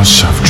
House of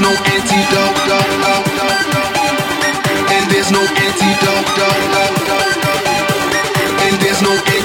No antidote and there's no antidote. And there's no antidote.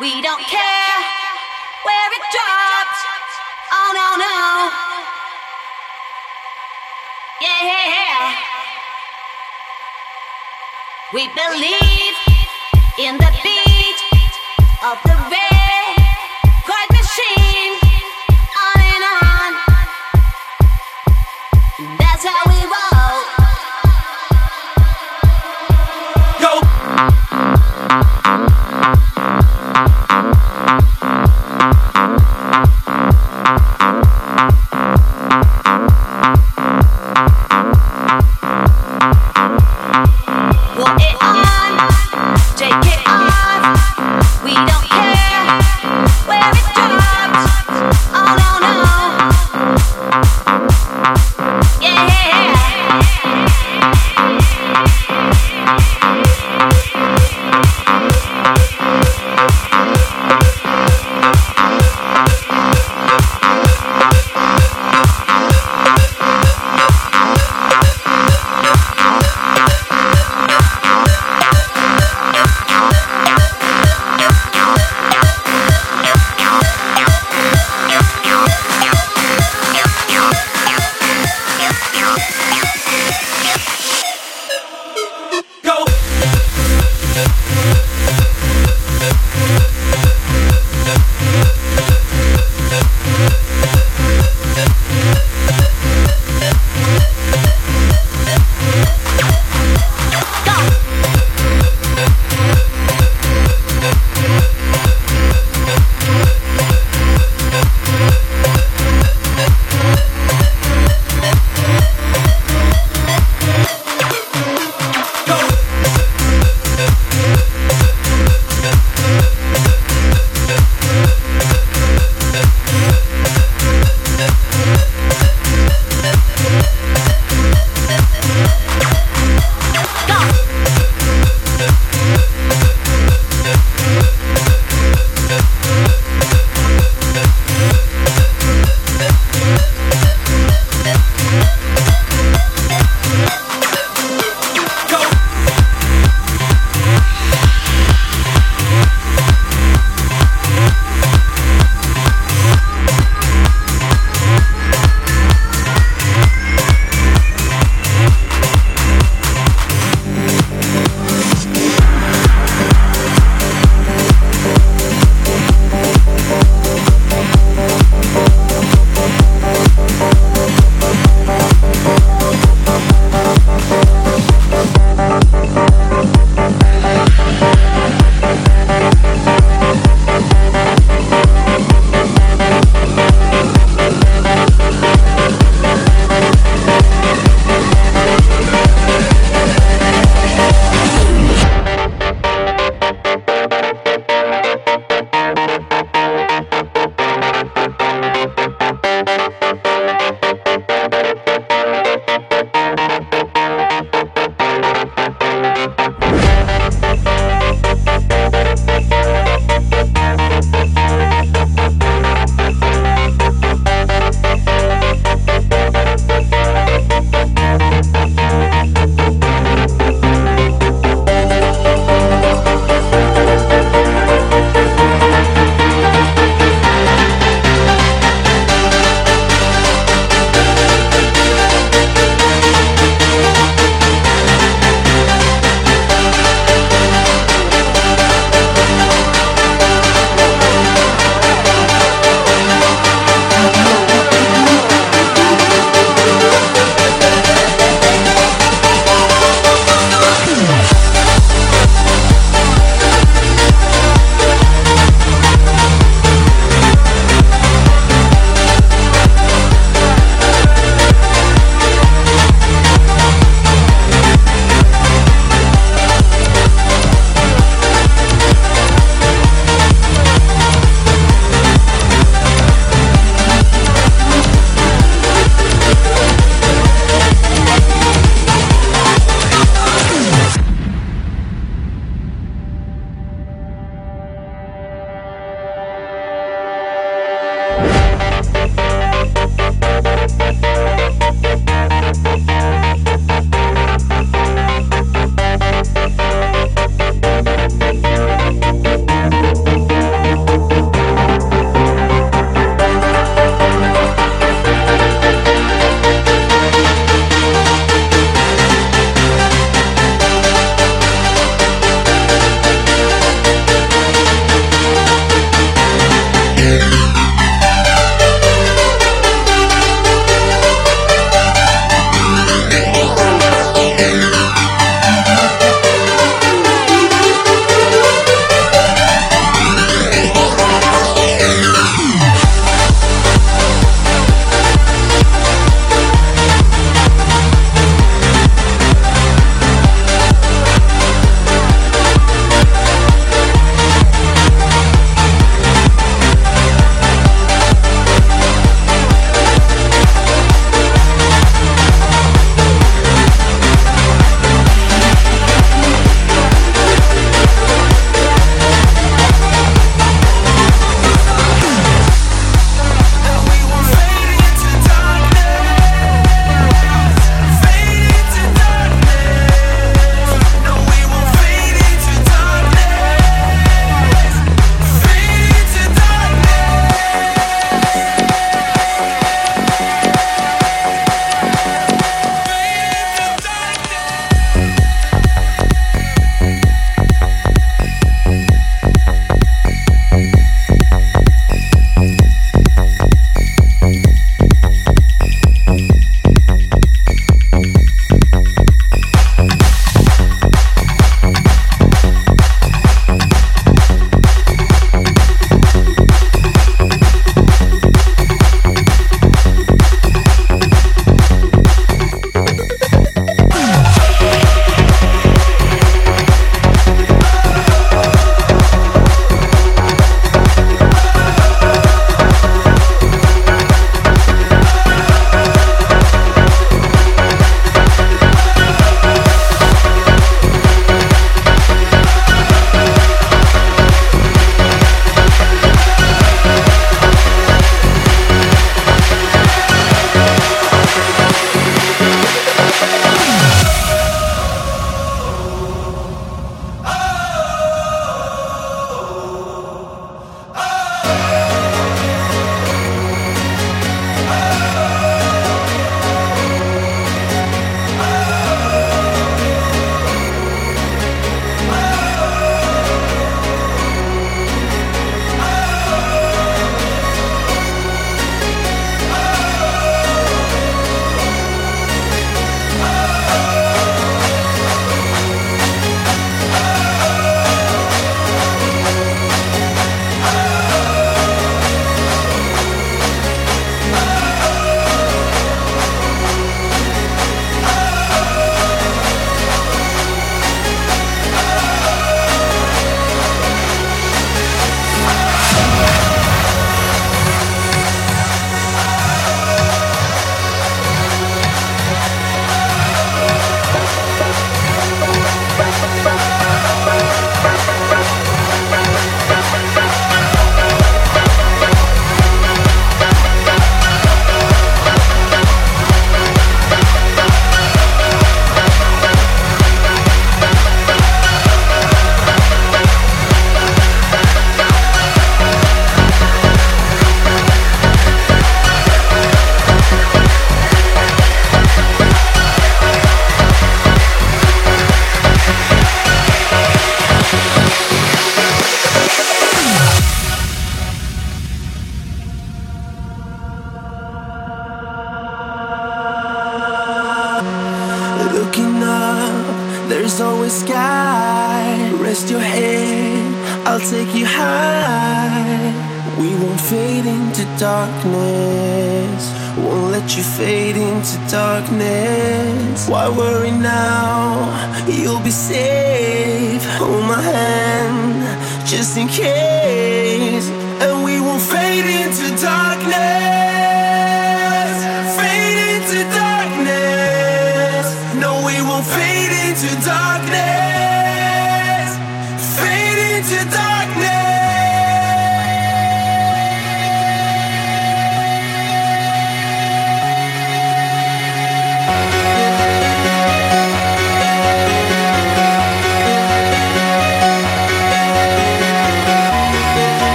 We don't care where it drops. Oh no no. Yeah. We believe in the beat of the rain.